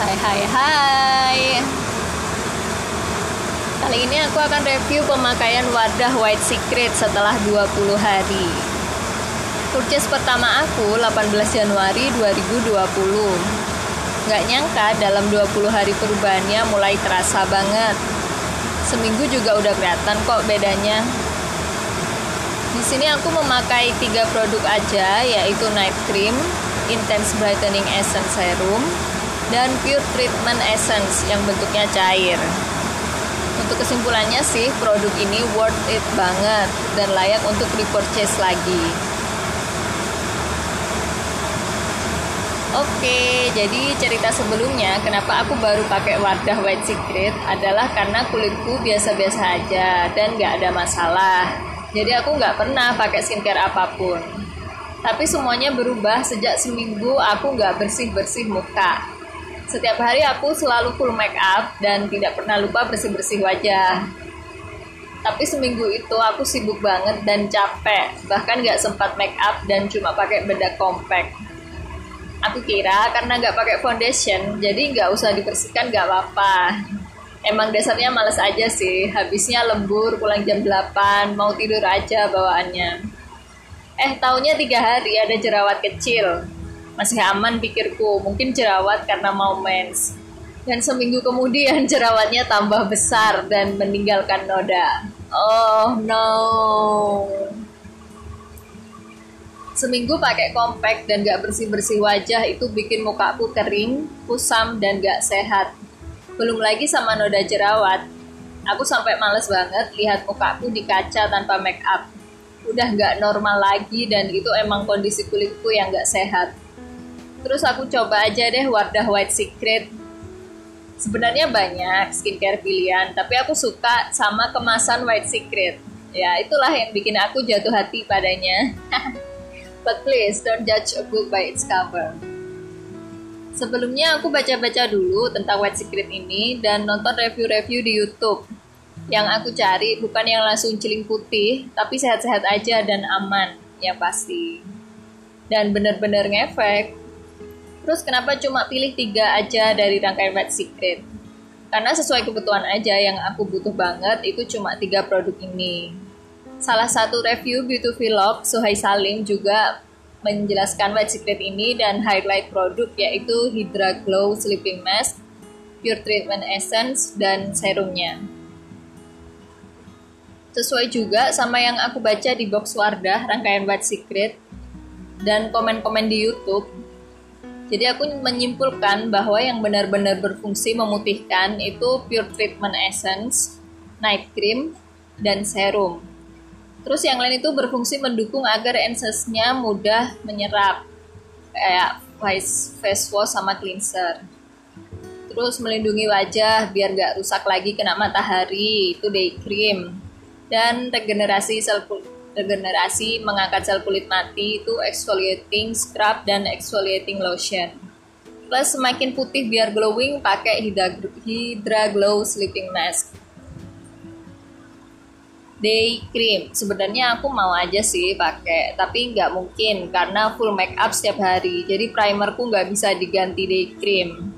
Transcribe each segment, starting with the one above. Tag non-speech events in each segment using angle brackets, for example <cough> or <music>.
Hai hai hai. Kali ini aku akan review pemakaian wadah White Secret setelah 20 hari. Purchase pertama aku 18 Januari 2020 Gak nyangka dalam 20 hari perubahannya mulai terasa banget. Seminggu juga udah kelihatan kok bedanya. Di sini aku memakai tiga produk aja, yaitu Night Cream, Intense Brightening Essence Serum, dan Pure Treatment Essence yang bentuknya cair. Untuk kesimpulannya sih, produk ini worth it banget dan layak untuk repurchase lagi. Oke, jadi cerita sebelumnya kenapa aku baru pakai wadah White Secret adalah karena kulitku biasa-biasa aja dan gak ada masalah jadi aku nggak pernah pakai skincare apa pun. Tapi semuanya berubah sejak seminggu aku nggak bersih-bersih muka. Setiap hari aku selalu full make up dan tidak pernah lupa bersih-bersih wajah. Tapi seminggu itu aku sibuk banget dan capek, bahkan nggak sempat make up dan cuma pakai bedak compact. Aku kira karena nggak pakai foundation, jadi nggak usah dibersihkan nggak apa-apa. Emang dasarnya males aja sih. Habisnya lembur pulang jam 8 mau tidur aja bawaannya. Eh taunya tiga hari ada jerawat kecil masih aman pikirku mungkin jerawat karena mau mens dan seminggu kemudian <laughs> jerawatnya tambah besar dan meninggalkan noda oh no seminggu pakai compact dan gak bersih-bersih wajah itu bikin mukaku kering, kusam, dan gak sehat belum lagi sama noda jerawat. Aku sampai males banget lihat mukaku di kaca tanpa make up. Udah nggak normal lagi dan itu emang kondisi kulitku yang nggak sehat. Terus aku coba aja deh Wardah White Secret. Sebenarnya banyak skincare pilihan, tapi aku suka sama kemasan White Secret. Ya, itulah yang bikin aku jatuh hati padanya. <laughs> But please don't judge a book by its cover. Sebelumnya aku baca-baca dulu tentang White Secret ini dan nonton review-review di YouTube. Yang aku cari bukan yang langsung celing putih, tapi sehat-sehat aja dan aman, ya pasti. Dan bener-bener ngefek. Terus kenapa cuma pilih tiga aja dari rangkaian White Secret? Karena sesuai kebutuhan aja yang aku butuh banget itu cuma tiga produk ini. Salah satu review Beauty Vlog, Suhai Salim juga menjelaskan White Secret ini dan highlight produk yaitu Hydra Glow Sleeping Mask, Pure Treatment Essence, dan serumnya. Sesuai juga sama yang aku baca di box Wardah rangkaian White Secret dan komen-komen di YouTube. Jadi aku menyimpulkan bahwa yang benar-benar berfungsi memutihkan itu Pure Treatment Essence, Night Cream, dan Serum. Terus yang lain itu berfungsi mendukung agar ensesnya mudah menyerap kayak face wash sama cleanser. Terus melindungi wajah biar gak rusak lagi kena matahari itu day cream dan regenerasi sel regenerasi mengangkat sel kulit mati itu exfoliating scrub dan exfoliating lotion. Plus semakin putih biar glowing pakai Hydra, Hydra Glow Sleeping Mask. Day cream. Sebenarnya aku mau aja sih pakai tapi nggak mungkin karena full make up setiap hari. Jadi primerku nggak bisa diganti day cream.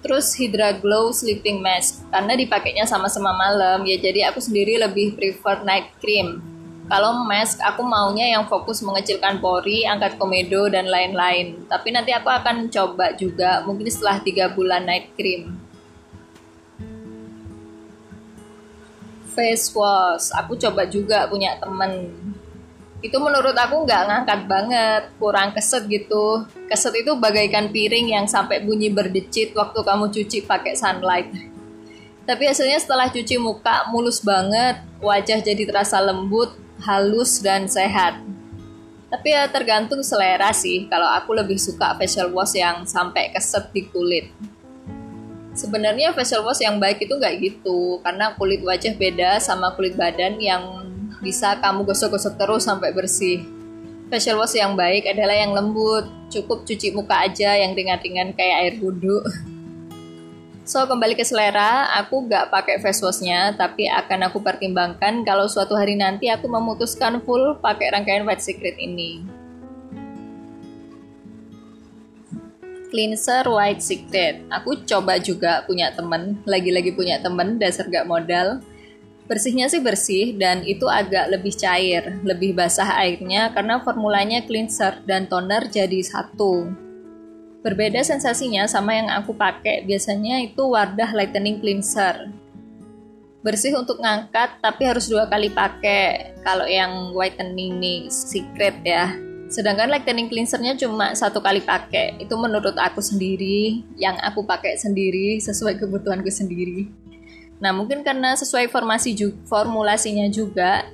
Terus Hydra Glow Sleeping Mask. Karena dipakainya sama-sama malam ya jadi aku sendiri lebih prefer night cream kalau mask aku maunya yang fokus mengecilkan pori, angkat komedo dan lain-lain. Tapi nanti aku akan coba juga mungkin setelah tiga bulan night cream. face wash aku coba juga punya temen itu menurut aku nggak ngangkat banget kurang keset gitu keset itu bagaikan piring yang sampai bunyi berdecit waktu kamu cuci pakai sunlight tapi hasilnya setelah cuci muka mulus banget wajah jadi terasa lembut halus dan sehat. Tapi ya tergantung selera sih. Kalau aku lebih suka facial wash yang sampai keset di kulit. Sebenarnya facial wash yang baik itu nggak gitu karena kulit wajah beda sama kulit badan yang bisa kamu gosok-gosok terus sampai bersih. Facial wash yang baik adalah yang lembut cukup cuci muka aja yang ringan-ringan kayak air wudhu <laughs> So kembali ke selera, aku nggak pakai face washnya, tapi akan aku pertimbangkan kalau suatu hari nanti aku memutuskan full pakai rangkaian White Secret ini. cleanser white secret. Aku coba juga punya temen, lagi-lagi punya temen dasar gak modal. Bersihnya sih bersih dan itu agak lebih cair, lebih basah airnya karena formulanya cleanser dan toner jadi satu. Berbeda sensasinya sama yang aku pakai, biasanya itu Wardah Lightening Cleanser. Bersih untuk ngangkat tapi harus dua kali pakai. Kalau yang whitening nih secret ya, Sedangkan lightening cleansernya cuma satu kali pakai. Itu menurut aku sendiri, yang aku pakai sendiri sesuai kebutuhanku sendiri. Nah mungkin karena sesuai formasi juga, formulasinya juga,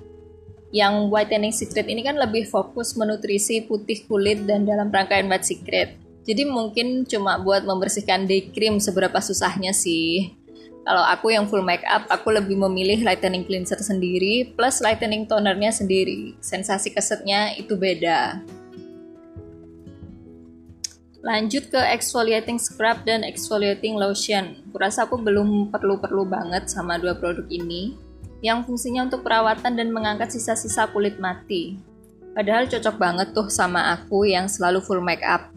yang whitening secret ini kan lebih fokus menutrisi putih kulit dan dalam rangkaian white secret. Jadi mungkin cuma buat membersihkan day cream seberapa susahnya sih. Kalau aku yang full make up, aku lebih memilih lightening cleanser sendiri plus lightening tonernya sendiri. Sensasi kesetnya itu beda. Lanjut ke exfoliating scrub dan exfoliating lotion. Kurasa aku belum perlu-perlu banget sama dua produk ini yang fungsinya untuk perawatan dan mengangkat sisa-sisa kulit mati. Padahal cocok banget tuh sama aku yang selalu full make up.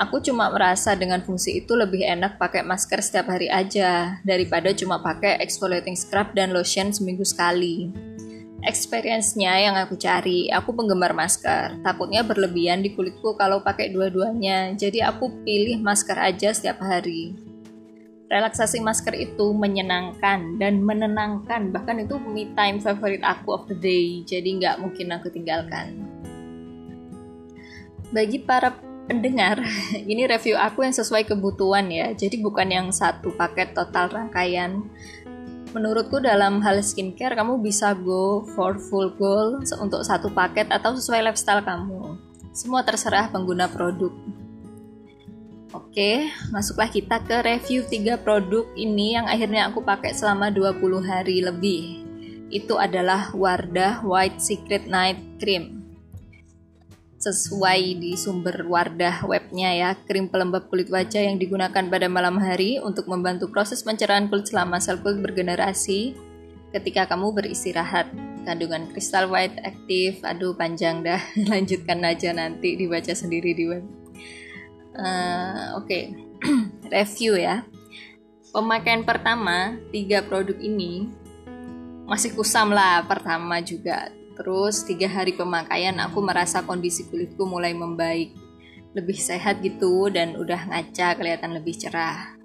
Aku cuma merasa dengan fungsi itu lebih enak pakai masker setiap hari aja daripada cuma pakai exfoliating scrub dan lotion seminggu sekali. Experience-nya yang aku cari, aku penggemar masker. Takutnya berlebihan di kulitku kalau pakai dua-duanya, jadi aku pilih masker aja setiap hari. Relaksasi masker itu menyenangkan dan menenangkan, bahkan itu me time favorite aku of the day, jadi nggak mungkin aku tinggalkan. Bagi para pendengar, <laughs> ini review aku yang sesuai kebutuhan ya. Jadi bukan yang satu paket total rangkaian. Menurutku dalam hal skincare kamu bisa go for full goal untuk satu paket atau sesuai lifestyle kamu. Semua terserah pengguna produk. Oke, masuklah kita ke review 3 produk ini yang akhirnya aku pakai selama 20 hari lebih. Itu adalah Wardah White Secret Night Cream sesuai di sumber Wardah webnya ya, krim pelembab kulit wajah yang digunakan pada malam hari untuk membantu proses pencerahan kulit selama sel kulit bergenerasi ketika kamu beristirahat. Kandungan kristal white aktif, aduh panjang dah, <laughs> lanjutkan aja nanti dibaca sendiri di web. Uh, Oke, okay. <clears throat> review ya. Pemakaian pertama tiga produk ini masih kusam lah pertama juga Terus tiga hari pemakaian aku merasa kondisi kulitku mulai membaik. Lebih sehat gitu dan udah ngaca kelihatan lebih cerah.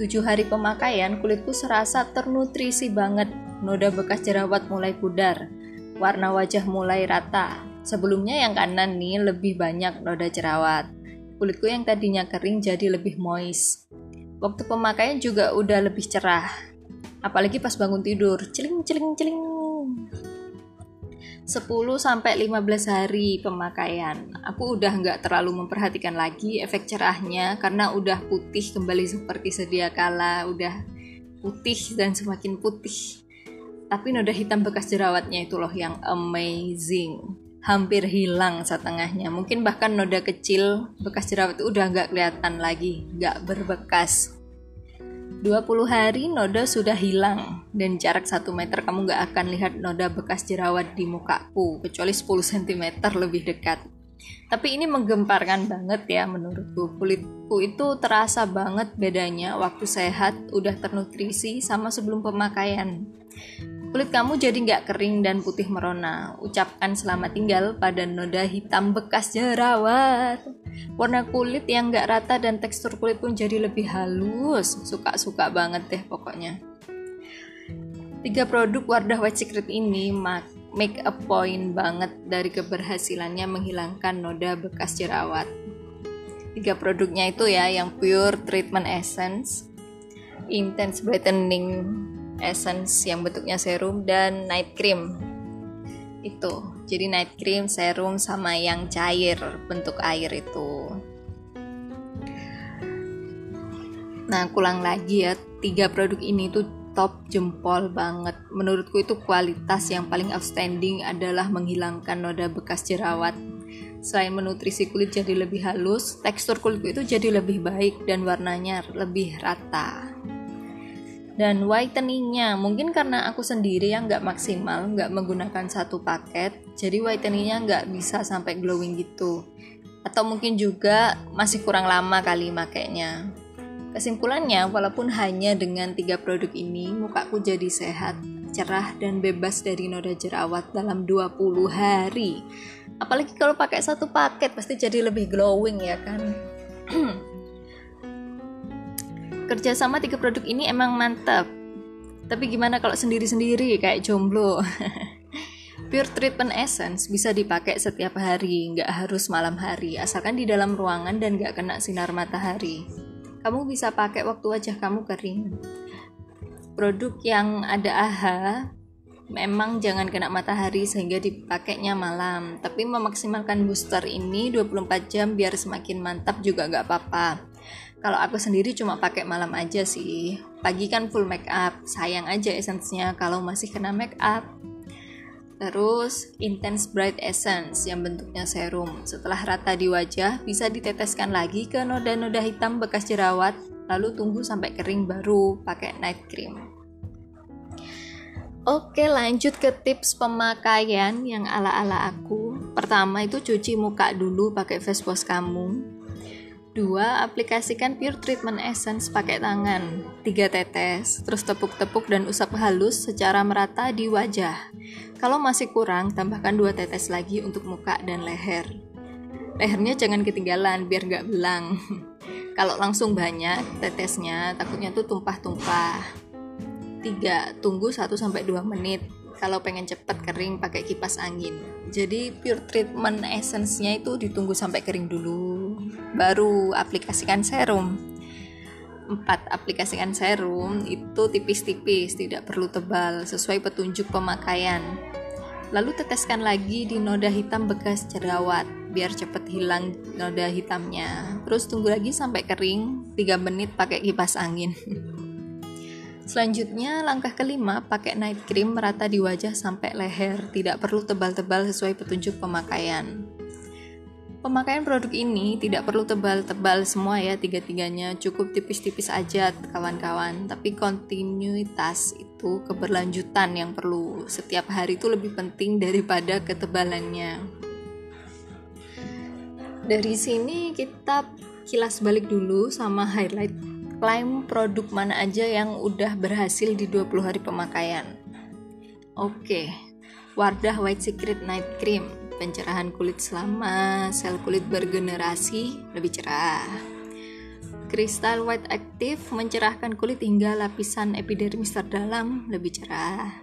Tujuh hari pemakaian kulitku serasa ternutrisi banget. Noda bekas jerawat mulai pudar. Warna wajah mulai rata. Sebelumnya yang kanan nih lebih banyak noda jerawat. Kulitku yang tadinya kering jadi lebih moist. Waktu pemakaian juga udah lebih cerah. Apalagi pas bangun tidur, celing celing celing 10 sampai 15 hari pemakaian. Aku udah nggak terlalu memperhatikan lagi efek cerahnya karena udah putih kembali seperti sedia kala, udah putih dan semakin putih. Tapi noda hitam bekas jerawatnya itu loh yang amazing. Hampir hilang setengahnya. Mungkin bahkan noda kecil bekas jerawat itu udah nggak kelihatan lagi, nggak berbekas. 20 hari noda sudah hilang dan jarak 1 meter kamu gak akan lihat noda bekas jerawat di mukaku kecuali 10 cm lebih dekat. Tapi ini menggemparkan banget ya menurutku. Kulitku itu terasa banget bedanya waktu sehat, udah ternutrisi sama sebelum pemakaian. Kulit kamu jadi nggak kering dan putih merona. Ucapkan selamat tinggal pada noda hitam bekas jerawat. Warna kulit yang nggak rata dan tekstur kulit pun jadi lebih halus. Suka-suka banget deh pokoknya. Tiga produk Wardah White Secret ini make a point banget dari keberhasilannya menghilangkan noda bekas jerawat. Tiga produknya itu ya, yang Pure Treatment Essence, Intense Brightening essence yang bentuknya serum dan night cream. Itu. Jadi night cream serum sama yang cair bentuk air itu. Nah kulang lagi ya tiga produk ini tuh top jempol banget. Menurutku itu kualitas yang paling outstanding adalah menghilangkan noda bekas jerawat. Selain menutrisi kulit jadi lebih halus, tekstur kulitku itu jadi lebih baik dan warnanya lebih rata dan whiteningnya mungkin karena aku sendiri yang nggak maksimal nggak menggunakan satu paket jadi whiteningnya nggak bisa sampai glowing gitu atau mungkin juga masih kurang lama kali makainya. Kesimpulannya, walaupun hanya dengan tiga produk ini, mukaku jadi sehat, cerah, dan bebas dari noda jerawat dalam 20 hari. Apalagi kalau pakai satu paket, pasti jadi lebih glowing ya kan? <clears throat> Kerjasama tiga produk ini emang mantap. Tapi gimana kalau sendiri-sendiri kayak jomblo? <laughs> Pure Treatment Essence bisa dipakai setiap hari, nggak harus malam hari, asalkan di dalam ruangan dan nggak kena sinar matahari. Kamu bisa pakai waktu wajah kamu kering. Produk yang ada AHA memang jangan kena matahari sehingga dipakainya malam, tapi memaksimalkan booster ini 24 jam biar semakin mantap juga nggak apa-apa. Kalau aku sendiri cuma pakai malam aja sih. Pagi kan full make up, sayang aja esensnya kalau masih kena make up. Terus Intense Bright Essence yang bentuknya serum. Setelah rata di wajah, bisa diteteskan lagi ke noda-noda hitam bekas jerawat, lalu tunggu sampai kering baru pakai night cream. Oke, lanjut ke tips pemakaian yang ala-ala aku. Pertama itu cuci muka dulu pakai face wash kamu. Dua, aplikasikan Pure Treatment Essence pakai tangan. Tiga tetes, terus tepuk-tepuk dan usap halus secara merata di wajah. Kalau masih kurang, tambahkan dua tetes lagi untuk muka dan leher. Lehernya jangan ketinggalan biar nggak belang. <laughs> Kalau langsung banyak tetesnya, takutnya tuh tumpah-tumpah. Tiga, tunggu 1-2 menit kalau pengen cepet kering pakai kipas angin jadi pure treatment essence-nya itu ditunggu sampai kering dulu baru aplikasikan serum 4. Aplikasikan serum itu tipis-tipis, tidak perlu tebal, sesuai petunjuk pemakaian. Lalu teteskan lagi di noda hitam bekas jerawat, biar cepet hilang noda hitamnya. Terus tunggu lagi sampai kering, 3 menit pakai kipas angin. <laughs> Selanjutnya, langkah kelima, pakai night cream merata di wajah sampai leher, tidak perlu tebal-tebal sesuai petunjuk pemakaian. Pemakaian produk ini tidak perlu tebal-tebal semua ya tiga-tiganya, cukup tipis-tipis aja kawan-kawan. Tapi kontinuitas itu keberlanjutan yang perlu. Setiap hari itu lebih penting daripada ketebalannya. Dari sini kita kilas balik dulu sama highlight klaim produk mana aja yang udah berhasil di 20 hari pemakaian. Oke, Wardah White Secret Night Cream, pencerahan kulit selama sel kulit bergenerasi lebih cerah. Crystal White Active mencerahkan kulit hingga lapisan epidermis terdalam lebih cerah.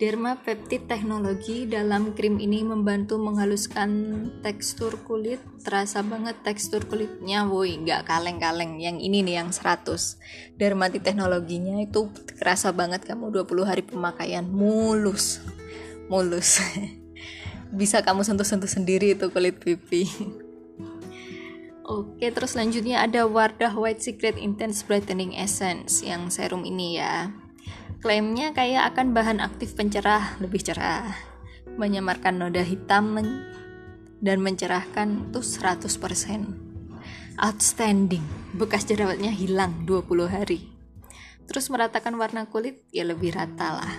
Derma Peptide Teknologi dalam krim ini membantu menghaluskan tekstur kulit. Terasa banget tekstur kulitnya, woi, nggak kaleng-kaleng. Yang ini nih yang 100. Dermati teknologinya itu kerasa banget kamu 20 hari pemakaian mulus. Mulus. <laughs> Bisa kamu sentuh-sentuh sendiri itu kulit pipi. Oke, terus selanjutnya ada Wardah White Secret Intense Brightening Essence yang serum ini ya. Klaimnya kayak akan bahan aktif pencerah lebih cerah, menyamarkan noda hitam men dan mencerahkan tuh 100%. Outstanding, bekas jerawatnya hilang 20 hari. Terus meratakan warna kulit ya lebih rata lah.